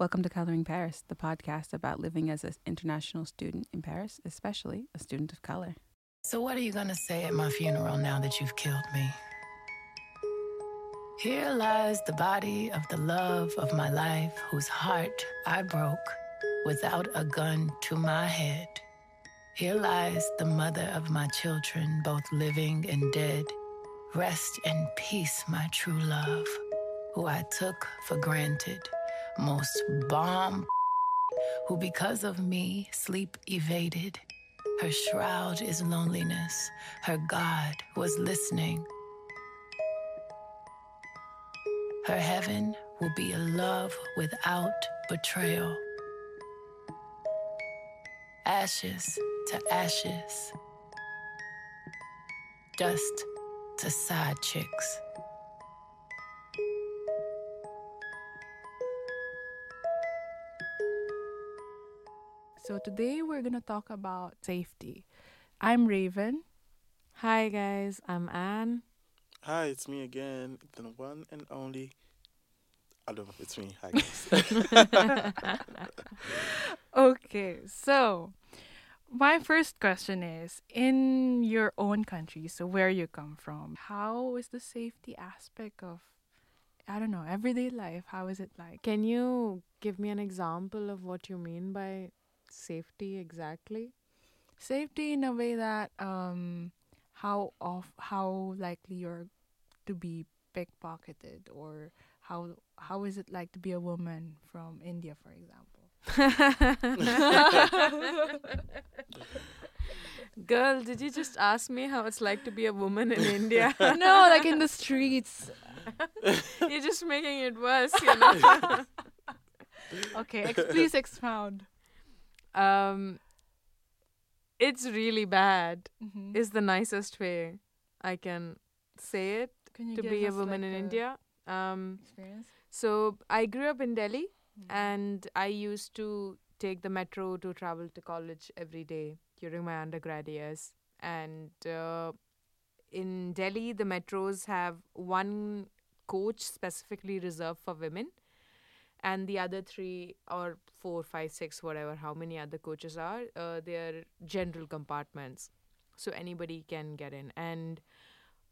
Welcome to Colouring Paris, the podcast about living as an international student in Paris, especially a student of color. So, what are you gonna say at my funeral now that you've killed me? Here lies the body of the love of my life, whose heart I broke without a gun to my head. Here lies the mother of my children, both living and dead. Rest in peace, my true love, who I took for granted. Most bomb, who because of me sleep evaded. Her shroud is loneliness. Her God was listening. Her heaven will be a love without betrayal. Ashes to ashes. Dust to side chicks. So, today we're going to talk about safety. I'm Raven. Hi guys, I'm Anne. Hi, it's me again, the one and only. I don't know, it's me. Hi, guys. Okay, so my first question is in your own country, so where you come from, how is the safety aspect of, I don't know, everyday life? How is it like? Can you give me an example of what you mean by safety exactly? Safety in a way that, um, how off, how likely you're to be pickpocketed, or how how is it like to be a woman from India, for example? Girl, did you just ask me how it's like to be a woman in India? no, like in the streets. You're just making it worse, you know. Okay, ex- please expound. Um it's really bad. Mhm. Is the nicest way I can say it Can to be a woman like, in a India. Um Experience. so I grew up in Delhi Mm-hmm. and I used to take the metro to travel to college every day during my undergrad years. And uh, in Delhi, the metros have one coach specifically reserved for women, and the other three or four, five, six, whatever, how many other coaches are, uh, they're general compartments, so anybody can get in. And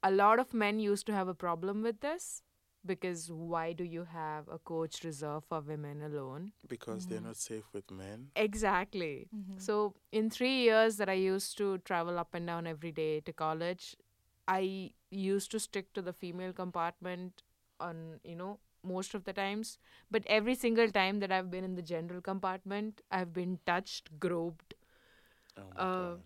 a lot of men used to have a problem with this because why do you have a coach reserved for women alone? because they're Mhm. not safe with men. Exactly. Mhm. So in three years that I used to travel up and down every day to college, I used to stick to the female compartment on, you know, most of the times. But every single time that I've been in the general compartment, I've been touched, groped. Oh my Uh, god.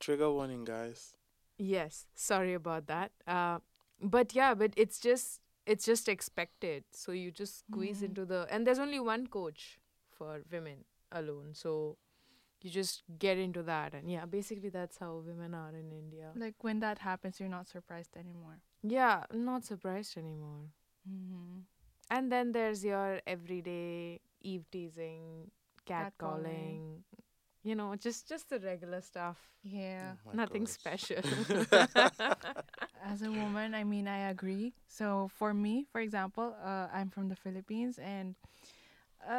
Trigger warning, guys. Yes, sorry about that. Uh, but yeah, but it's just it's just expected. So you just squeeze Mhm. into the and there's only one coach for women alone. So you just get into that and yeah, basically that's how women are in India. Like when that happens, you're not surprised anymore. Yeah, I'm not surprised anymore. Mm-hmm. And then there's your everyday eve teasing, Catcalling. catcalling, you know, just just the regular stuff. Yeah. Oh Nothing gosh. special. As a woman, I mean, I agree. So for me, for example, uh, I'm from the Philippines, and uh,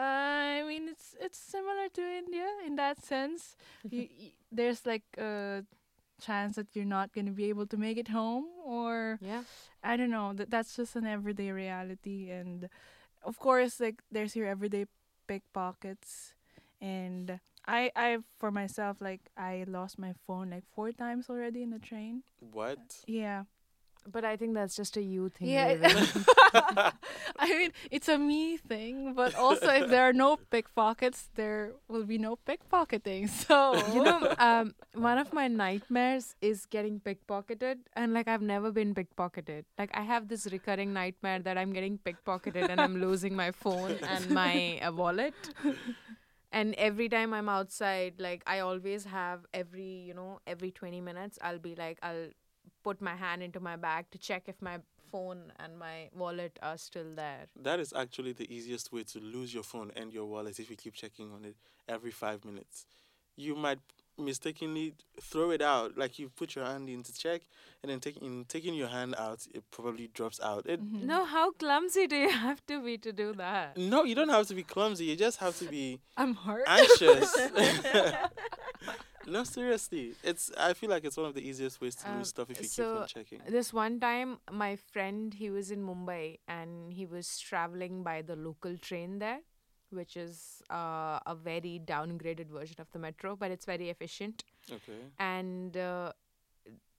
I mean, it's it's similar to India in that sense. you, y- there's like a chance that you're not gonna be able to make it home, or yeah. I don't know. That that's just an everyday reality, and of course, like there's your everyday pickpockets, and I I for myself like I lost my phone like four times already in the train. What? Yeah, But I think that's just a you thing. yeah. I mean, it's a me thing, but also if there are no pickpockets, there will be no pickpocketing. So you know, um, one of my nightmares is getting pickpocketed, and like I've never been pickpocketed. Like I have this recurring nightmare that I'm getting pickpocketed and I'm losing my phone and my uh, wallet. And every time I'm outside, like I always have every, you know, every 20 minutes, I'll be like, I'll put my hand into my bag to check if my phone and my wallet are still there. That is actually the easiest way to lose your phone and your wallet if you keep checking on it every five minutes. You might mistakenly throw it out. Like you put your hand in to check, and then taking taking your hand out, it probably drops out. It, Mhm. No, how clumsy do you have to be to do that? No, you don't have to be clumsy. You just have to be I'm hurt. anxious. no, seriously. It's. I feel like it's one of the easiest ways to Um, lose stuff if you so keep on checking. This one time, my friend, he was in Mumbai and he was traveling by the local train there, which is uh, a very downgraded version of the metro, but it's very efficient. Okay. And uh,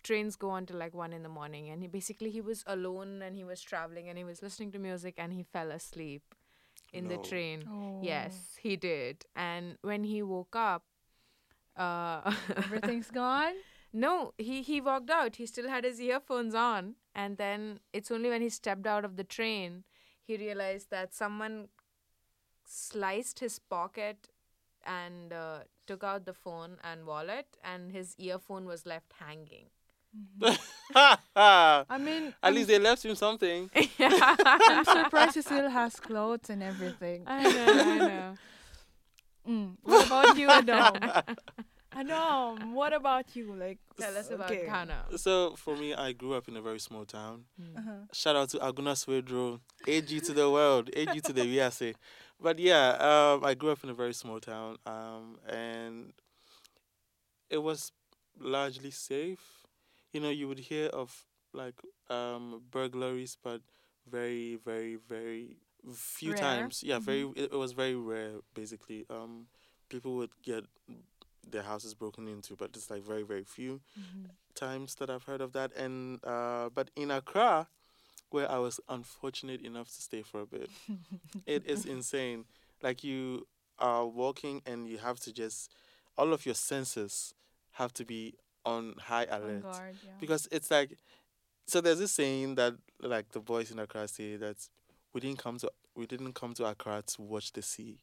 trains go on till like one in the morning. And he basically he was alone and he was traveling and he was listening to music and he fell asleep in the train. Oh. Yes, he did. And when he woke up, uh, Everything's gone. no, he he walked out. He still had his earphones on, and then it's only when he stepped out of the train he realized that someone sliced his pocket and uh, took out the phone and wallet, and his earphone was left hanging. At I mean, I'm, least they left him something. I'm surprised he still has clothes and everything. I know, I know. Mm. What about you, Adam? Adam, what about you? Like, Tell us about okay. Ghana. So for me, I grew up in a very small town. Uh-huh. Shout out to Agona Swedru, AG to the world, AG to the USA. But yeah, um, I grew up in a very small town, um, and it was largely safe. You know, you would hear of like um, burglaries, but very, very, very few Rare. times. Yeah, very. It, it was very rare. Basically, um, people would get their houses broken into, but it's like very, very few times that I've heard of that. And uh, but in Accra, where I was unfortunate enough to stay for a bit, it is insane. Like you are walking and you have to just all of your senses have to be on high On alert guard, yeah. because it's like so there's this saying that like the boys in Accra say that we didn't come to we didn't come to Accra to watch the sea.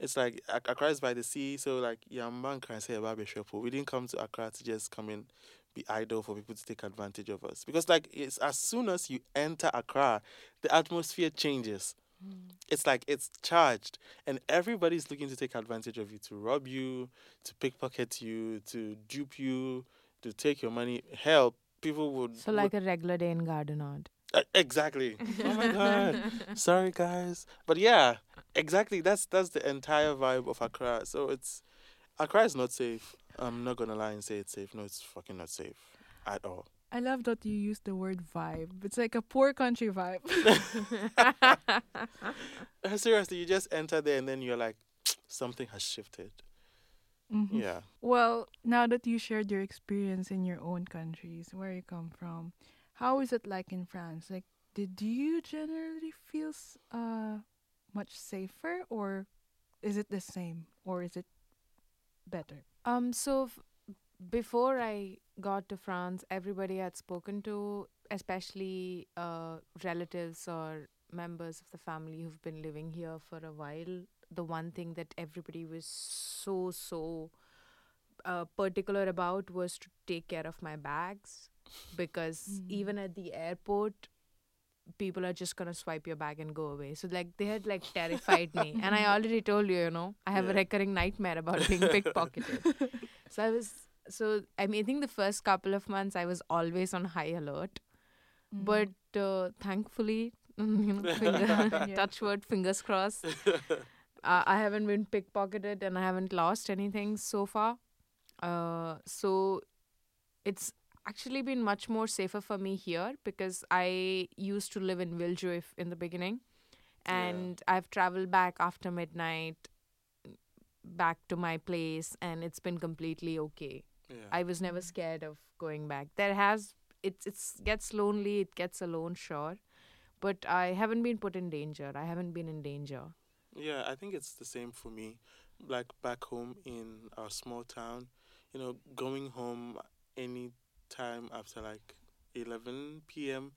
It's like Accra is by the sea, so like Yamban can say about Bishop. We didn't come to Accra to just come and be idle for people to take advantage of us. Because like it's as soon as you enter Accra, the atmosphere changes. Hmm. It's like it's charged, and everybody's looking to take advantage of you, to rob you, to pickpocket you, to dupe you, to take your money. Hell, people would. So would- like a regular day in Gardenard. Exactly. Oh my god. Sorry guys. But yeah, exactly. That's that's the entire vibe of Accra. So it's Accra is not safe. I'm not gonna lie and say it's safe. No, it's fucking not safe at all. I love that you use the word vibe. It's like a poor country vibe. Seriously, you just enter there and then you're like, something has shifted. Mhm. Yeah. Well, now that you shared your experience in your own countries, where you come from, how is it like in France? Like, did you generally feel uh much safer, or is it the same, or is it better? Um, so before I got to France, everybody I had spoken to, especially uh, relatives or members of the family who've been living here for a while, the one thing that everybody was so, so uh, particular about was to take care of my bags because Mm. even at the airport, people are just gonna swipe your bag and go away. So like they had like terrified me, and I already told you, you know, I have a recurring nightmare about being pickpocketed. so I was so I mean I think the first couple of months I was always on high alert, Mm. but uh, thankfully, you know, finger, Yeah. touch word, fingers crossed. uh, I haven't been pickpocketed and I haven't lost anything so far. Uh, so it's actually been much more safer for me here because I used to live in Villejuif in the beginning, Yeah. and I've traveled back after midnight back to my place and it's been completely okay. Yeah. I was never scared of going back. There has it's it's gets lonely, it gets alone, sure, but I haven't been put in danger. I haven't been in danger. Yeah, I think it's the same for me. Like back home in our small town, you know, going home any time after like 11 p.m.,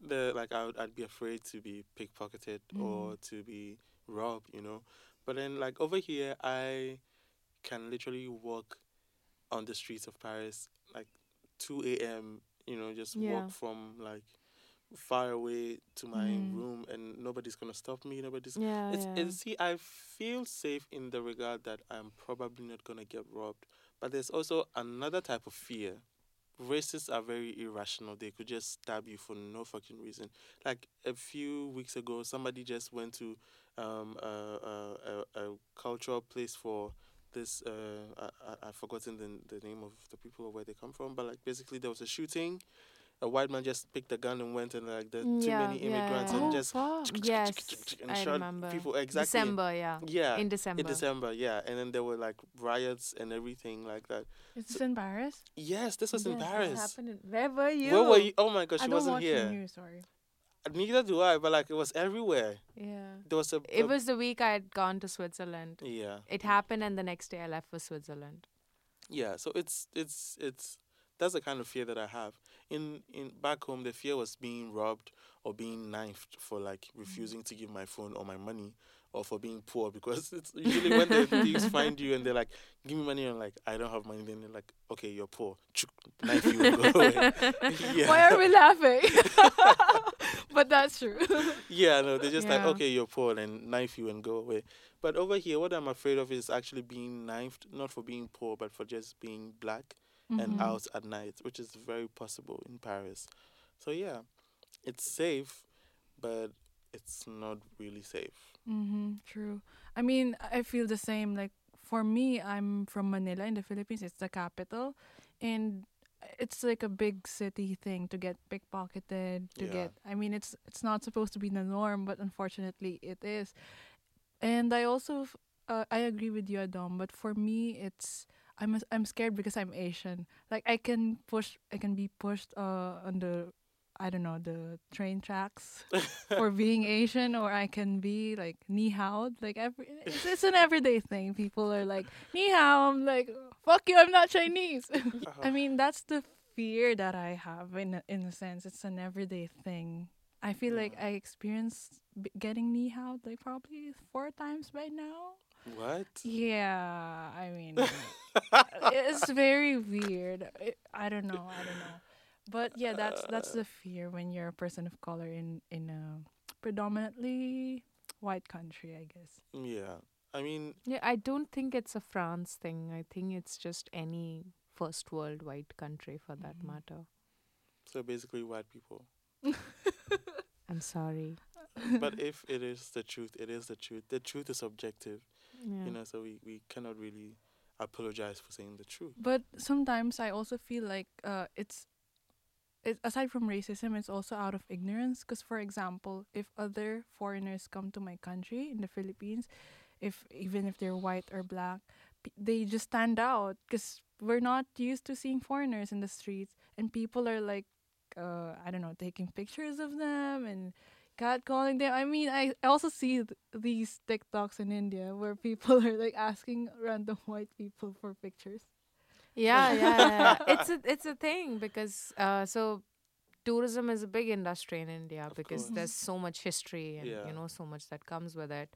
the like I would I'd be afraid to be pickpocketed or to be robbed, you know. But then like over here, I can literally walk on the streets of Paris like 2 a.m. You know, just Yeah. walk from like far away to my Mm. room, and nobody's gonna stop me. Nobody's Yeah, it's, yeah. see, I feel safe in the regard that I'm probably not gonna get robbed, But there's also another type of fear. Racists are very irrational. They could just stab you for no fucking reason. Like a few weeks ago, somebody just went to um, a, a, a, cultural place for this. Uh, I, I, I've forgotten the, the name of the people or where they come from, but like basically there was a shooting. A white man just picked a gun and went and like the too many immigrants yeah. and Oh, just fuck. Yes, and I shot remember. people exactly. December, yeah. Yeah, In December. in December, yeah, and then there were like riots and everything like that. Is this in Paris? Yes, this was in Yes, that Paris. happened in- Where were you? Where were you? Oh my gosh, I she don't wasn't watch here. the news. Sorry. Neither do I, but like it was everywhere. Yeah. There was a. It was the week I had gone to Switzerland. Yeah, It happened, and the next day I left for Switzerland. yeah. So it's it's it's that's the kind of fear that I have. In in back home, the fear was being robbed or being knifed for like mm-hmm. refusing to give my phone or my money. Or for being poor, because it's usually when the thieves find you and they're like, "Give me money," and like, "I don't have money," then they're like, "Okay, you're poor." Knife you and go away. yeah. Why are we laughing? but that's true. Yeah, no, they're just like, okay, you're poor, and knife you and go away. But over here, what I'm afraid of is actually being knifed, not for being poor, but for just being black and Mhm. out at night, which is very possible in Paris. So yeah, it's safe, but it's not really safe. Mm-hmm, true. I mean, I feel the same. Like for me, I'm from Manila in the Philippines. It's the capital, and it's like a big city thing to get pickpocketed. To Yeah. get, I mean, it's it's not supposed to be the norm, but unfortunately, it is. And I also, uh, I agree with you, Adam. But for me, it's I'm a- I'm scared because I'm Asian. Like I can push, I can be pushed uh on the, I don't know, the train tracks for being Asian, or I can be like ni hao. Like every, it's, it's an everyday thing. People are like ni hao. I'm like fuck you. I'm not Chinese. I mean that's the fear that I have in a, in a sense. It's an everyday thing. I feel like I experienced b- getting ni hao like probably four times by now. What? Yeah, I mean, it's very weird. I I don't know. I don't know. But yeah, that's that's the fear when you're a person of color in in a predominantly white country, I guess. Yeah, I mean, Yeah, I don't think it's a France thing. I think it's just any first world white country for that Mhm. matter. so basically, white people. I'm sorry. but if it is the truth, it is the truth. The truth is objective, Yeah. you know. So we we cannot really apologize for saying the truth. But sometimes I also feel like uh, it's it, aside from racism, it's also out of ignorance. Because, for example, if other foreigners come to my country in the Philippines, if even if they're white or black, p- they just stand out because we're not used to seeing foreigners in the streets, and people are like, uh, I don't know, taking pictures of them and catcalling them. I mean, I I also see th- these TikToks in India where people are like asking random white people for pictures. Yeah, yeah, yeah. it's a it's a thing because uh, so tourism is a big industry in India Of because course. there's so much history and Yeah. you know so much that comes with it.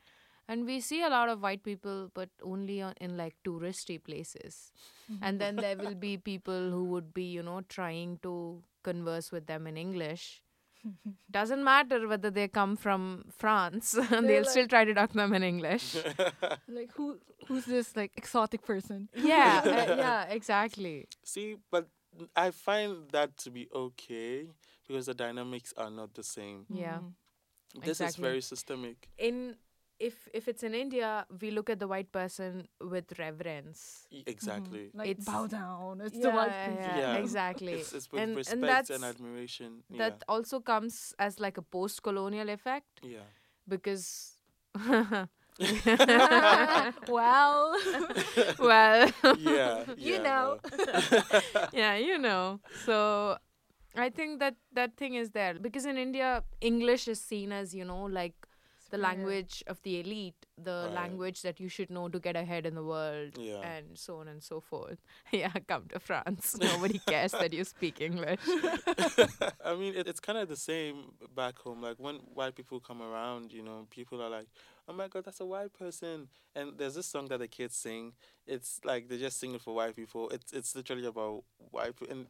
And we see a lot of white people, but only on, in like touristy places. And then there will be people who would be, you know, trying to converse with them in English. Doesn't matter whether they come from France, they'll They're still try to talk them in English. like who who's this like exotic person yeah, uh, yeah, exactly. See, but I find that to be okay because the dynamics are not the same. Yeah. Mhm. This is very systemic. in if if it's in India, we look at the white person with reverence. E- mm-hmm. Exactly. like It's- bow down it's the white person. yeah, Yeah. exactly. It's, it's with and, and that's, and, admiration. that also comes as like a post-colonial effect yeah. because well well Yeah. you yeah, know no. yeah you know so i think that that thing is there because in india english is seen as you know like the language of the elite the Right. language that you should know to get ahead in the world Yeah. and so on and so forth yeah come to france nobody cares that you speak english I mean, it, it's kind of the same back home. Like when white people come around, you know, people are like, "Oh my God, that's a white person." And there's this song that the kids sing. It's like they just sing it for white people. It's it's literally about white. pe- And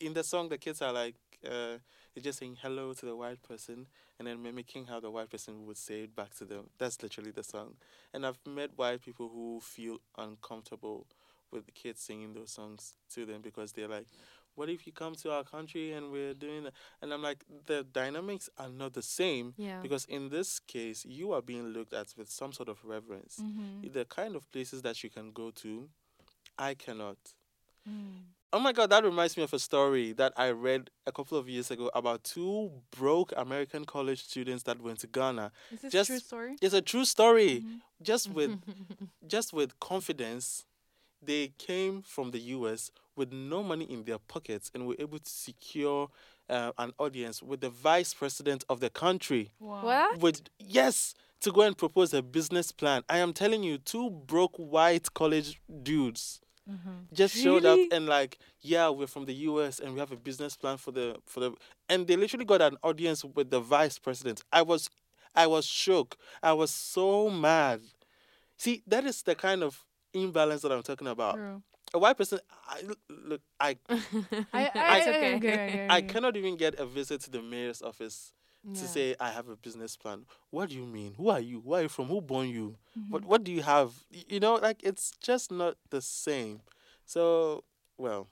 in the song, the kids are like, uh, they're just saying hello to the white person, and then mimicking how the white person would say it back to them. That's literally the song. And I've met white people who feel uncomfortable with the kids singing those songs to them because they're like, "What if you come to our country and we're doing?" That? And I'm like, the dynamics are not the same Yeah. because in this case, you are being looked at with some sort of reverence. Mm-hmm. The kind of places that you can go to, I cannot. Mm. Oh my god, that reminds me of a story that I read a couple of years ago about two broke American college students that went to Ghana. Is this Just- true story? It's a true story. Mhm. Just with just with confidence, they came from the US with no money in their pockets and were able to secure uh, an audience with the vice president of the country. Wow. What? With yes, to go and propose a business plan. I am telling you, two broke white college dudes Mhm. just showed up and like, yeah, we're from the US and we have a business plan for the for the and they literally got an audience with the vice president. I was I was shook. I was so mad. See, that is the kind of imbalance that I'm talking about. True. A white person I look I I, I, okay. I, I, agree, I agree. cannot even get a visit to the mayor's office to say I have a business plan. What do you mean? Who are you? Where are you from? Who born you? What Mhm. what do you have? You know, like it's just not the same. So well,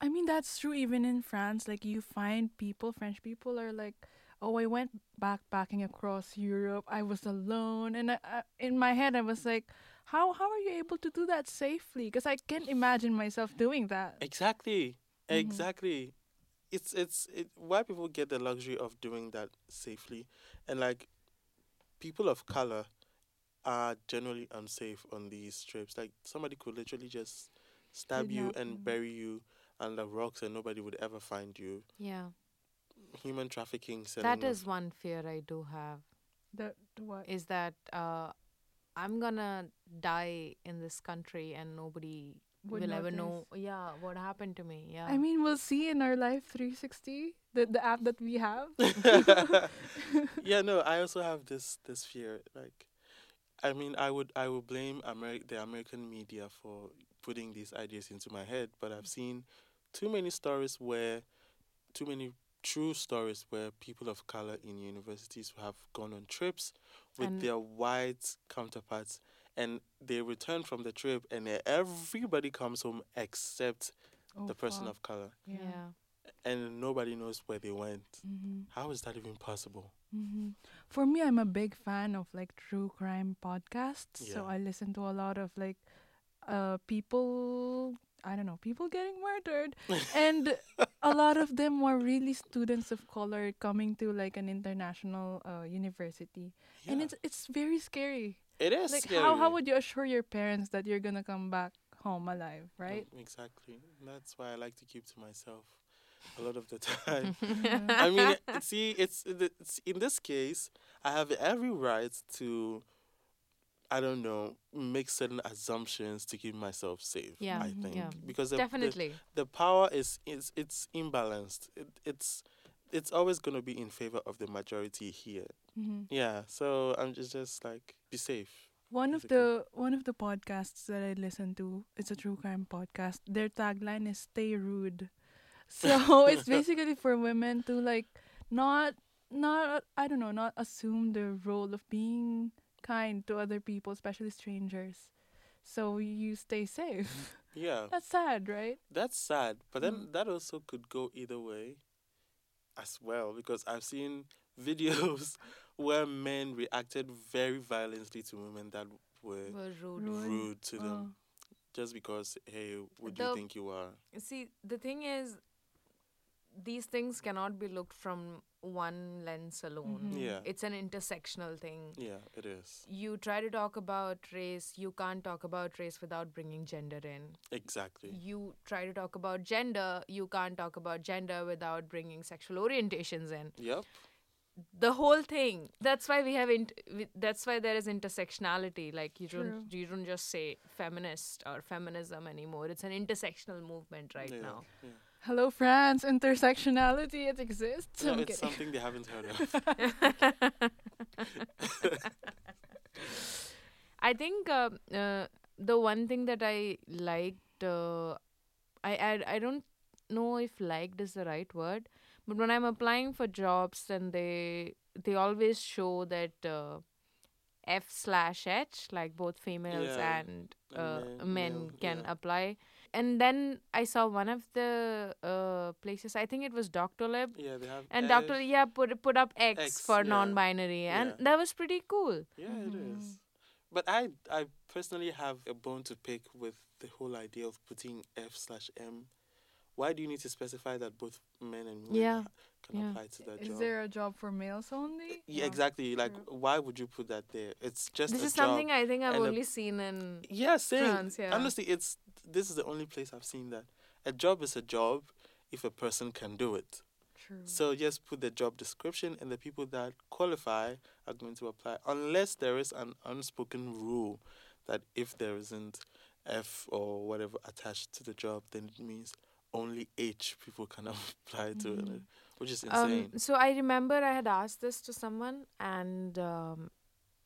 I mean, that's true even in France. Like, you find people, French people are like, oh, I went backpacking across Europe. I was alone. And I, I, in my head, I was like, how, how are you able to do that safely? Because I can't imagine myself doing that. exactly, Mhm. exactly. It's it's it, why people get the luxury of doing that safely, and like people of color are generally unsafe on these trips. Like somebody could literally just stab you Kidnap and bury you under rocks, and nobody would ever find you. yeah. Human trafficking. selling That one fear I do have. That, what? Is that uh, I'm gonna die in this country and nobody Would will ever know. Yeah, what happened to me? Yeah. I mean, we'll see in our Life 360, the, the app that we have. yeah, no, I also have this this fear. Like, I mean, I would I would blame Ameri- the American media for putting these ideas into my head, but I've seen too many stories where, too many true stories where people of color in universities have gone on trips with And- their white counterparts, and they return from the trip, and everybody comes home except Oh, the person fuck. of color, Yeah. yeah. and nobody knows where they went. hmm How is that even possible? hmm For me, I'm a big fan of like true crime podcasts. So I listen to a lot of like uh people I don't know, people getting murdered. and a lot of them were really students of color coming to like an international uh university. And it's it's very scary. It is like scary. how how would you assure your parents that you're gonna come back home alive, right? Mm, Exactly. That's why I like to keep to myself a lot of the time. I mean, see, it's, it's in this case, I have every right to, I don't know, make certain assumptions to keep myself safe. Yeah, I think yeah. because the, the, Definitely. the power is is it's imbalanced. It, it's it's always going to be in favor of the majority here. Mhm. Yeah. So I'm just just like be safe. One of the one of the podcasts that I listen to, it's a true crime podcast. Their tagline is "Stay rude," so it's basically for women to like not not I don't know not assume the role of being kind to other people, especially strangers. So you stay safe. Yeah. That's sad, right? That's sad, but then Mm. that also could go either way as well because I've seen videos where men reacted very violently to women that were Were rude. Rude. rude to them Uh, just because hey, would do you think you are? See, the thing is, these things cannot be looked from one lens alone. Mhm. Yeah. It's an intersectional thing. Yeah, it is. You try to talk about race, you can't talk about race without bringing gender in. Exactly. You try to talk about gender, you can't talk about gender without bringing sexual orientations in. Yep. The whole thing. That's why we have. Int- we- that's why there is intersectionality. Like you don't you don't just say feminist or feminism anymore. It's an intersectional movement right yeah. now. Yeah. Hello, France. Intersectionality it exists. No, I'm it's kidding. something they haven't heard of. I think uh, uh, the one thing that I liked, uh, I, I I don't know if liked is the right word, but when I'm applying for jobs, and they they always show that uh, F slash H, like both females Yeah, and and uh, men- men male, can yeah. apply. And then I saw one of the uh, places. I think it was Doctolib, Yeah, they have. and F, Doctor yeah put put up X, X, for yeah, non-binary, and yeah. that was pretty cool. Yeah, it is. But I, I personally have a bone to pick with the whole idea of putting F slash M. Why do you need to specify that both men and women Yeah, ha- can yeah. apply to that Is job? there a job for males only? yeah, exactly. Like, why would you put that there? It's just This is something I think I've and a- only seen in Yeah, same. France, yeah. Honestly, it's this is the only place I've seen that a job is a job if a person can do it. True. So just put the job description, and the people that qualify are going to apply, unless there is an unspoken rule that if there isn't F or whatever attached to the job, then it means only H people can apply to it, mm-hmm. Which is insane. Um, so I remember I had asked this to someone, and um,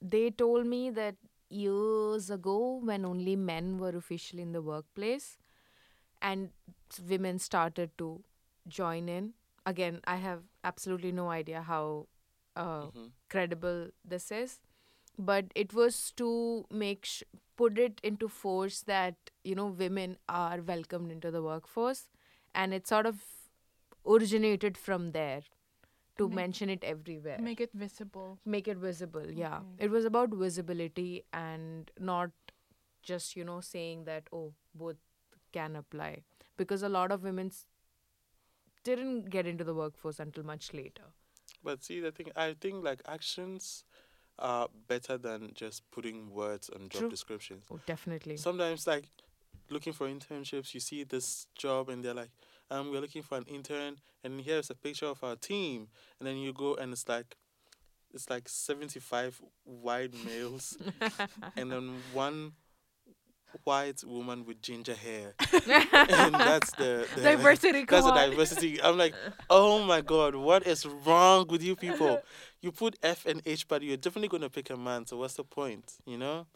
they told me that years ago, when only men were officially in the workplace, and women started to join in. Again, I have absolutely no idea how uh, Mhm. credible this is, but it was to make sh- put it into force that you know women are welcomed into the workforce, and it sort of originated from there to Make- mention it everywhere Make it visible. make it visible yeah it was about visibility and not just you know saying that oh both can apply because a lot of women didn't get into the workforce until much later But see, the thing, I think like actions are better than just putting words on job True. descriptions. oh definitely Sometimes, like looking for internships, you see this job and they're like, um, we're looking for an intern, and here's a picture of our team, and then you go and it's like, it's like seventy five white males, and then one white woman with ginger hair, and that's the, the Diversity, That's the diversity. I'm like, oh my god, what is wrong with you people? You put F and H, but you're definitely gonna pick a man. So what's the point? You know?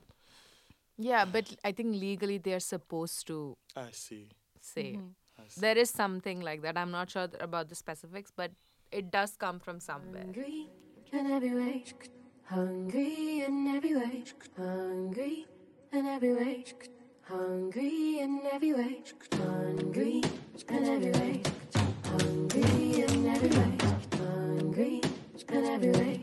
yeah but i think legally they're supposed to I see. say Mhm. I see. there is something like that i'm not sure th- about the specifics but it does come from somewhere Hungry in every way. Hungry in every way. Hungry in every way. Hungry in every way. Hungry in every way. Hungry in every way. Hungry in every way.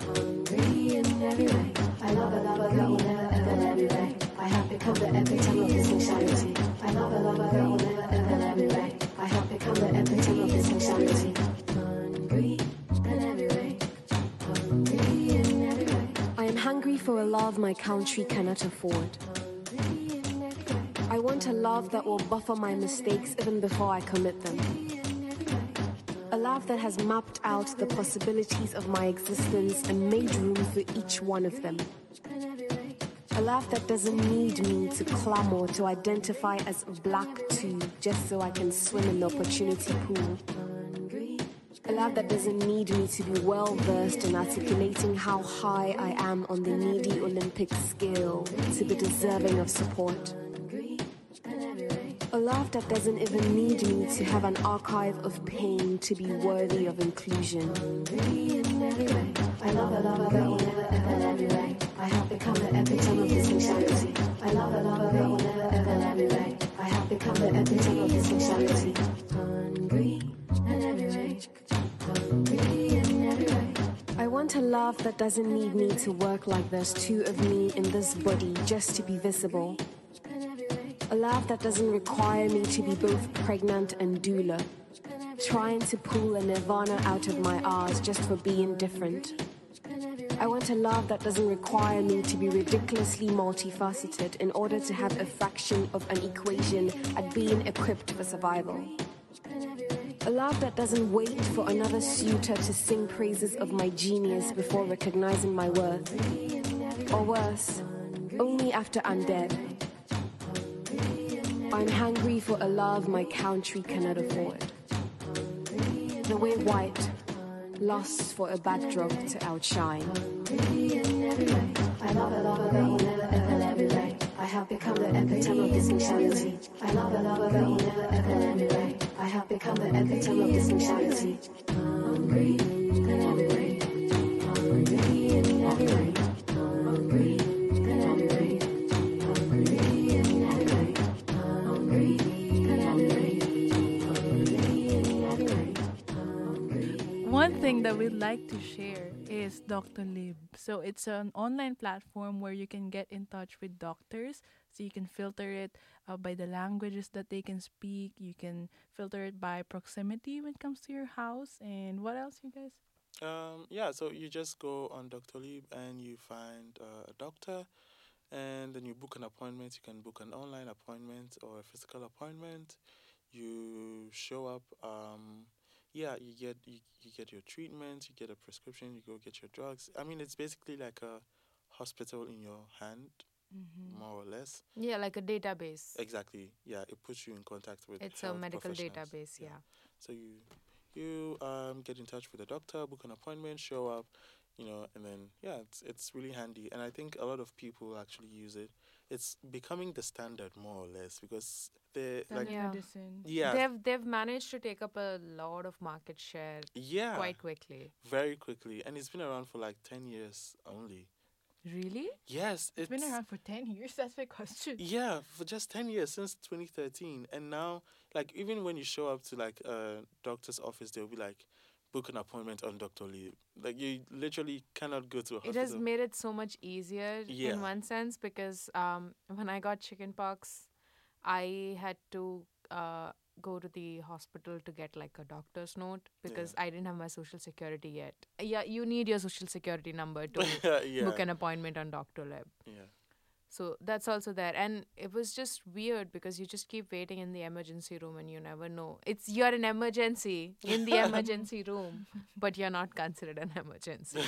Hungry in every way. I love a love a girl will never ever let me way. I have become the epitome of this insanity. I love a love a girl will never I have become the epitome of this insanity. I am hungry for a love my country cannot afford. I want a love that will buffer my mistakes even before I commit them. A love that has mapped out the possibilities of my existence and made room for each one of them. A love that doesn't need me to clamor to identify as black too, just so I can swim in the opportunity pool. A love that doesn't need me to be well versed in articulating how high I am on the needy Olympic scale to be deserving of support. Love that doesn't even need me to have an archive of pain to be worthy of inclusion. I love a love girl will never ever let me. I have become the epitome of this insanity. I love a love girl will never ever let me. I have become the epitome of this insanity. I want a love that doesn't need me to work like there's two of me in this body just to be visible. A love that doesn't require me to be both pregnant and doula. Trying to pull a nirvana out of my R's just for being different. I want a love that doesn't require me to be ridiculously multifaceted in order to have a fraction of an equation at being equipped for survival. A love that doesn't wait for another suitor to sing praises of my genius before recognizing my worth. Or worse, only after I'm dead. I'm hungry for a love my country cannot afford. The way white lusts for a backdrop to outshine. I love a never ever. I have become the epitome of this insanity. I love a never ever. I have become the epitome of this insanity. That we'd like to share is Doctolib. So it's an online platform where you can get in touch with doctors. So you can filter it uh, by the languages that they can speak. You can filter it by proximity when it comes to your house. And what else, you guys? Um, yeah, so you just go on Doctolib and you find uh, a doctor, and then you book an appointment. You can book an online appointment or a physical appointment. You show up. Um, yeah, you get you, you get your treatment. You get a prescription. You go get your drugs. I mean, it's basically like a hospital in your hand, Mm-hmm. more or less. Yeah, like a database. Exactly. Yeah, it puts you in contact with. It's a medical database, yeah. So you you um get in touch with a doctor, book an appointment, show up, you know, and then yeah, it's it's really handy. And I think a lot of people actually use it. It's becoming the standard more or less because they like Yeah. medicine. yeah They've they've managed to take up a lot of market share yeah quite quickly. very quickly, and it's been around for like ten years only. Really? Yes, It's been around for 10 years. That's my question. Yeah, for just 10 years since 2013. And now, like, even when you show up to, like, a doctor's office, they'll be like, book an appointment on Doctolib. Like, you literally cannot go to a hospital. It has made it so much easier Yeah. in one sense because um, when I got chickenpox, I had to uh, go to the hospital to get like a doctor's note because I didn't have my social security yet. Yeah, you need your social security number to yeah. book an appointment on Doctolib. yeah. So that's also there. And it was just weird because you just keep waiting in the emergency room and you never know. It's you're an emergency in the emergency room, but you're not considered an emergency.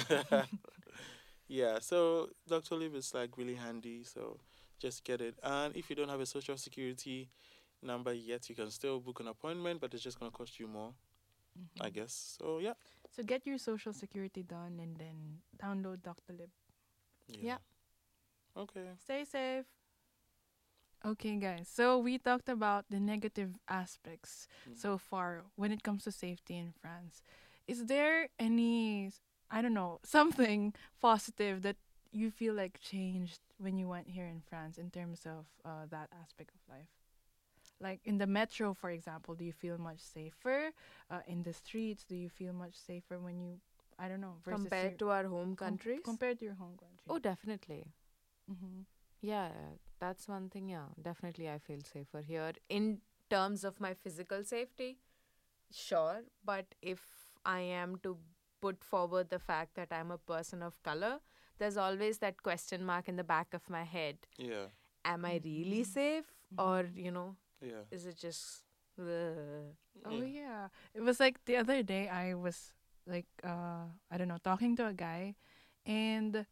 yeah, so Doctolib is like really handy, so just get it. And if you don't have a social security number yet, you can still book an appointment, but it's just gonna cost you more, I guess. So yeah. So get your social security done and then download Doctolib. Yeah. Okay. Stay safe. Okay, guys. So we talked about the negative aspects Mm. so far when it comes to safety in France. Is there any, I don't know, something positive that you feel like changed when you went here in France in terms of uh, that aspect of life? Like in the metro, for example, do you feel much safer? Uh, in the streets, do you feel much safer when you, I don't know, versus Compared to our home com- countries? compared to your home country. oh, definitely. hmm Yeah, that's one thing. Yeah, definitely, I feel safer here in terms of my physical safety. Sure, but if I am to put forward the fact that I'm a person of color, there's always that question mark in the back of my head. Yeah. Am I really safe, or you know, Yeah. is it just? uh, Oh yeah. It was like the other day I was like uh I don't know, talking to a guy and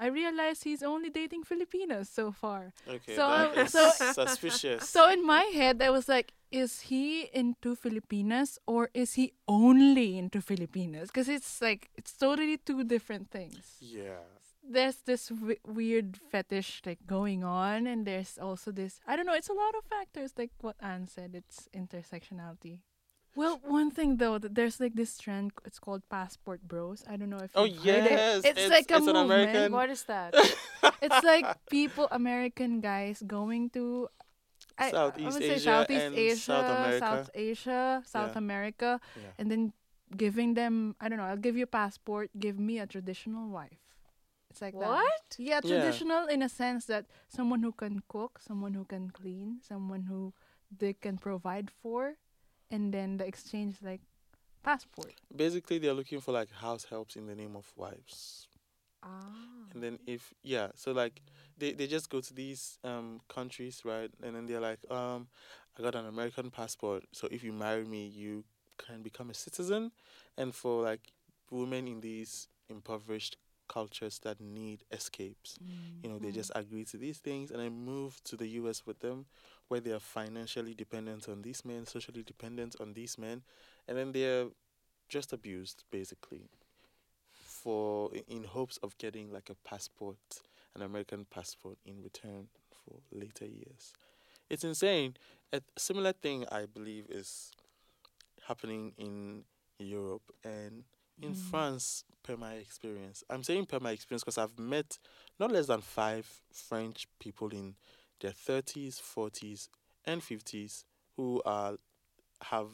I realized he's only dating Filipinas so far. Okay. So, that is so- suspicious. So in my head I was like is he into Filipinas or is he only into Filipinas? Cuz it's like it's totally two different things. yeah. There's this w- weird fetish like going on and there's also this I don't know, it's a lot of factors like what Anne said, it's intersectionality. Well, one thing though, that there's like this trend. It's called passport bros. I don't know if Oh you've heard it. yes, It's, it's- like a it's an movement. American- what is that? It's like people, American guys, going to I, I Southeast would say Asia Southeast and Asia, South America. South Asia, South Yeah. America, Yeah. and then giving them. I don't know. I'll give you a passport. Give me a traditional wife. It's like that. what? Yeah, Yeah. traditional in a sense that someone who can cook, someone who can clean, someone who they can provide for, and then the exchange is like passport. Basically, they're looking for like house helps in the name of wives. Ah. And then if yeah, so like they, they just go to these um countries, right? And then they're like, um, I got an American passport, so if you marry me, you can become a citizen. And for like women in these impoverished cultures that need escapes, mm, you know, they mm. just agree to these things and then move to the US with them where they are financially dependent on these men, socially dependent on these men, and then they're just abused basically for in hopes of getting like a passport, an American passport in return for later years. It's insane. A similar thing I believe is happening in Europe and in mm. France per my experience. I'm saying per my experience because I've met not less than five French people in their 30s, 40s, and 50s who are have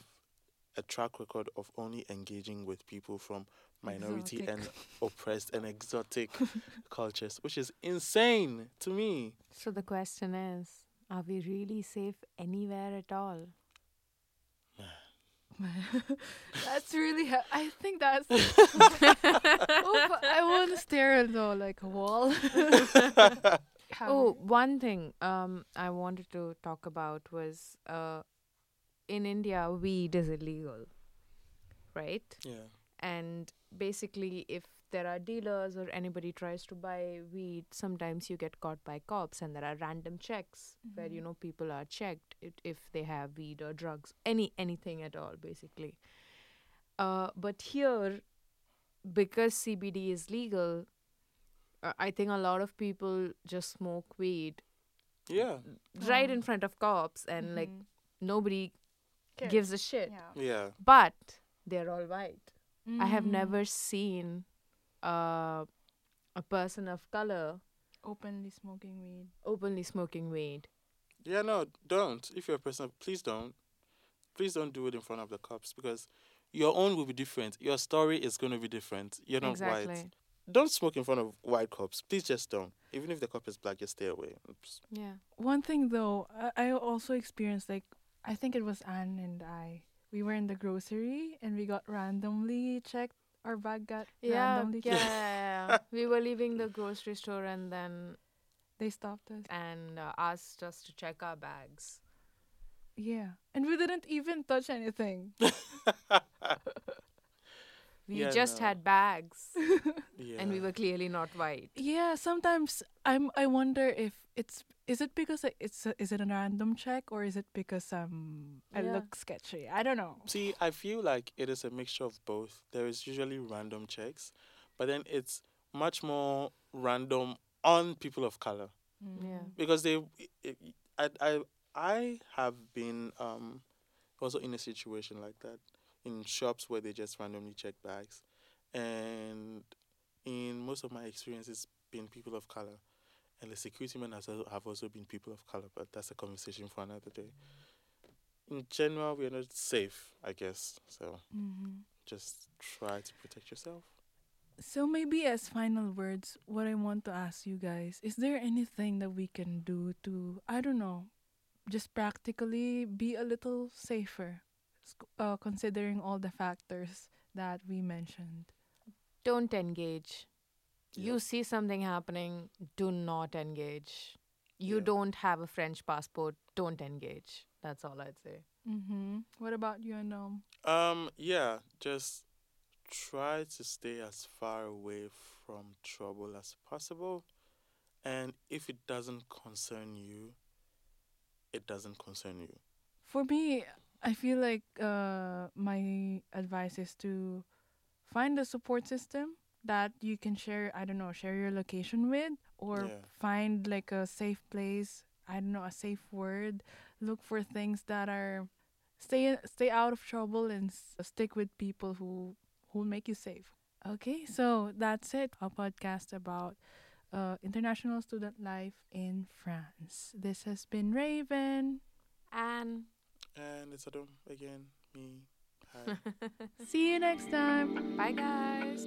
a track record of only engaging with people from minority Exotic. and oppressed and exotic cultures, which is insane to me. So the question is, are we really safe anywhere at all? that's really. Ha- I think that's. oh, I want to stare at though like a wall. Have Oh, you- one thing um I wanted to talk about was uh in India weed is illegal. Right? Yeah. And basically if there are dealers or anybody tries to buy weed, sometimes you get caught by cops and there are random checks where you Mhm. know people are checked it, if they have weed or drugs, any anything at all basically. Uh but here because CBD is legal, uh, I think a lot of people just smoke weed Yeah. right in front of cops and like Mhm. nobody Cares. gives a shit. Yeah. Yeah. But they're all white. I have Mhm. never seen uh, a person of color openly smoking weed. openly smoking weed. Yeah, no, don't. If you're a person, please don't. Please don't do it in front of the cops because your own will be different. Your story is going to be different. You're not exactly. white. Don't smoke in front of white cops. Please just don't. Even if the cop is black, just stay away. Oops. Yeah. One thing though, I, I also experienced like I think it was Anne and I. We were in the grocery and we got randomly checked. Our bag got Yeah, randomly yeah, yeah, yeah. we were leaving the grocery store and then They stopped us. and uh, asked us to check our bags. Yeah, and we didn't even touch anything. We Yeah, just no. had bags Yeah. and we were clearly not white. yeah, sometimes I'm. I wonder if it's. Is it because it's a, is it a random check or is it because um I Yeah. look sketchy? I don't know. See, I feel like it is a mixture of both. There is usually random checks, but then it's much more random on people of color Yeah. because they. It, I I I have been um also in a situation like that in shops where they just randomly check bags, and in most of my experiences, been people of color, and the security men has have also been people of color. But that's a conversation for another day. In general, we are not safe, I guess. So Mm-hmm. just try to protect yourself. So maybe as final words, what I want to ask you guys is there anything that we can do to I don't know, just practically be a little safer, uh, considering all the factors that we mentioned. Don't engage. You see something happening, do not engage. You Yeah. don't have a French passport, don't engage. That's all I'd say. Mm-hmm. What about you, Andom? Um, yeah, just try to stay as far away from trouble as possible. And if it doesn't concern you, it doesn't concern you. For me, I feel like uh, my advice is to find a support system that you can share, I don't know, share your location with, or Yeah. find like a safe place, I don't know, a safe word. Look for things that are stay stay out of trouble and stick with people who who will make you safe. Okay, so that's it. A podcast about uh, international student life in France. This has been Raven. And And it's Adam again, me. Hi. See you next time. bye, guys.